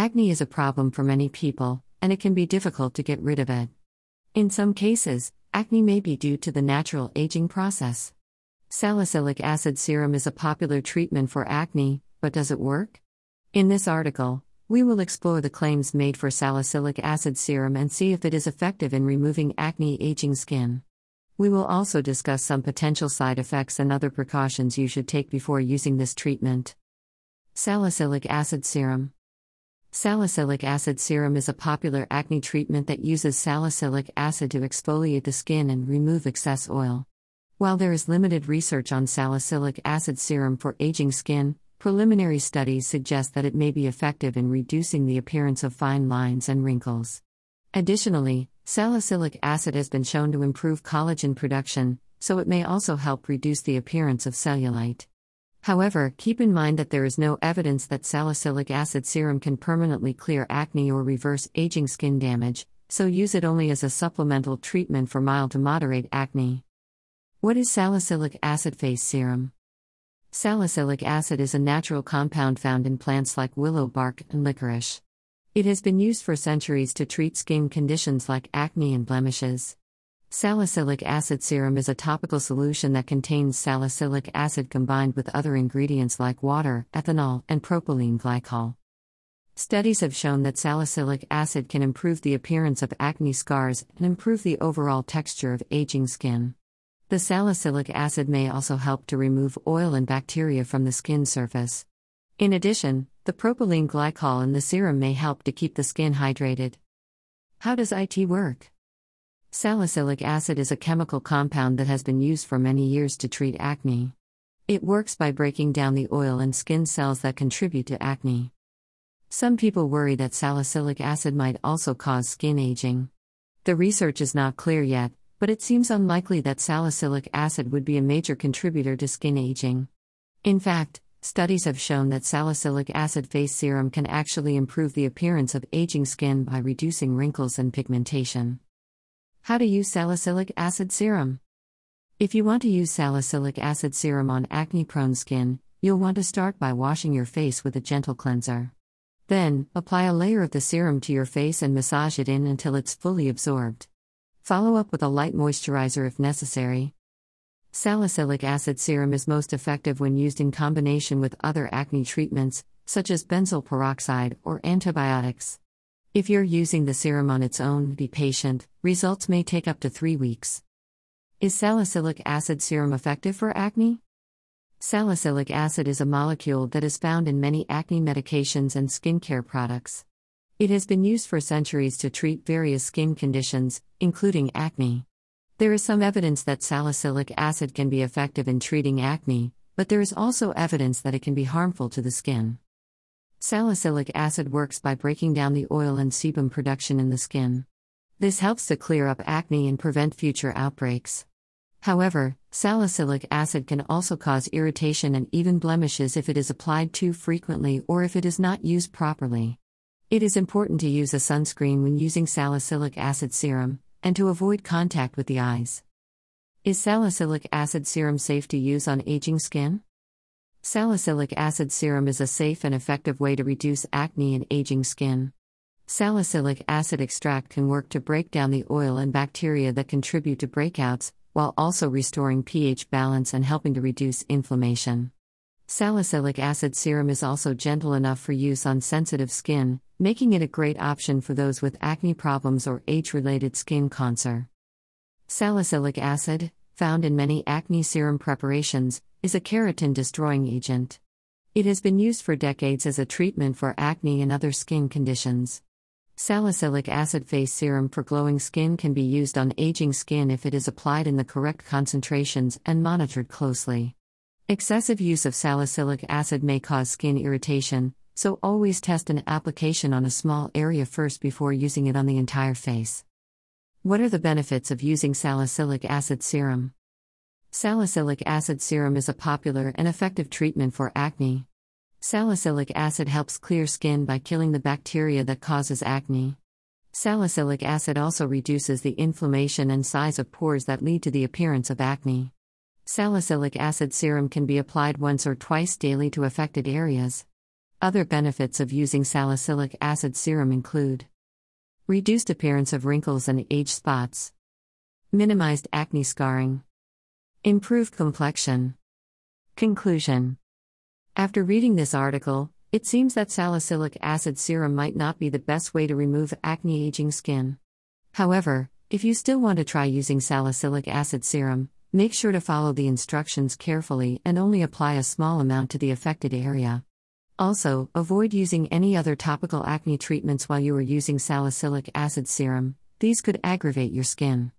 Acne is a problem for many people, and it can be difficult to get rid of it. In some cases, acne may be due to the natural aging process. Salicylic acid serum is a popular treatment for acne, but does it work? In this article, we will explore the claims made for salicylic acid serum and see if it is effective in removing acne aging skin. We will also discuss some potential side effects and other precautions you should take before using this treatment. Salicylic acid serum. Salicylic acid serum is a popular acne treatment that uses salicylic acid to exfoliate the skin and remove excess oil. While there is limited research on salicylic acid serum for aging skin, Preliminary studies suggest that it may be effective in reducing the appearance of fine lines and wrinkles. Additionally, salicylic acid has been shown to improve collagen production, so it may also help reduce the appearance of cellulite. However, keep in mind that there is no evidence that salicylic acid serum can permanently clear acne or reverse aging skin damage, so use it only as a supplemental treatment for mild to moderate acne. What is salicylic acid face serum? Salicylic acid is a natural compound found in plants like willow bark and licorice. It has been used for centuries to treat skin conditions like acne and blemishes. Salicylic acid serum is a topical solution that contains salicylic acid combined with other ingredients like water, ethanol, and propylene glycol. Studies have shown that salicylic acid can improve the appearance of acne scars and improve the overall texture of aging skin. The salicylic acid may also help to remove oil and bacteria from the skin surface. In addition, the propylene glycol in the serum may help to keep the skin hydrated. How does IT work? Salicylic acid is a chemical compound that has been used for many years to treat acne. It works by breaking down the oil and skin cells that contribute to acne. Some people worry that salicylic acid might also cause skin aging. The research is not clear yet, but it seems unlikely that salicylic acid would be a major contributor to skin aging. In fact, studies have shown that salicylic acid face serum can actually improve the appearance of aging skin by reducing wrinkles and pigmentation. How to use salicylic acid serum? If you want to use salicylic acid serum on acne prone skin, you'll want to start by washing your face with a gentle cleanser. Then, apply a layer of the serum to your face and massage it in until it's fully absorbed. Follow up with a light moisturizer if necessary. Salicylic acid serum is most effective when used in combination with other acne treatments, such as benzoyl peroxide or antibiotics. If you're using the serum on its own, be patient, results may take up to three weeks. Is salicylic acid serum effective for acne? Salicylic acid is a molecule that is found in many acne medications and skincare products. It has been used for centuries to treat various skin conditions, including acne. There is some evidence that salicylic acid can be effective in treating acne, but there is also evidence that it can be harmful to the skin. Salicylic acid works by breaking down the oil and sebum production in the skin. This helps to clear up acne and prevent future outbreaks. However, salicylic acid can also cause irritation and even blemishes if it is applied too frequently or if it is not used properly. It is important to use a sunscreen when using salicylic acid serum, and to avoid contact with the eyes. Is salicylic acid serum safe to use on aging skin? Salicylic acid serum is a safe and effective way to reduce acne and aging skin. Salicylic acid extract can work to break down the oil and bacteria that contribute to breakouts, while also restoring pH balance and helping to reduce inflammation. Salicylic acid serum is also gentle enough for use on sensitive skin, making it a great option for those with acne problems or age related skin cancer. Salicylic acid, found in many acne serum preparations, is a keratin destroying agent. It has been used for decades as a treatment for acne and other skin conditions. Salicylic acid face serum for glowing skin can be used on aging skin if it is applied in the correct concentrations and monitored closely. Excessive use of salicylic acid may cause skin irritation, so always test an application on a small area first before using it on the entire face. What are the benefits of using salicylic acid serum? Salicylic acid serum is a popular and effective treatment for acne. Salicylic acid helps clear skin by killing the bacteria that causes acne. Salicylic acid also reduces the inflammation and size of pores that lead to the appearance of acne. Salicylic acid serum can be applied once or twice daily to affected areas. Other benefits of using salicylic acid serum include reduced appearance of wrinkles and age spots, minimized acne scarring, improved complexion. Conclusion After reading this article, it seems that salicylic acid serum might not be the best way to remove acne aging skin. However, if you still want to try using salicylic acid serum, make sure to follow the instructions carefully and only apply a small amount to the affected area. Also, avoid using any other topical acne treatments while you are using salicylic acid serum, these could aggravate your skin.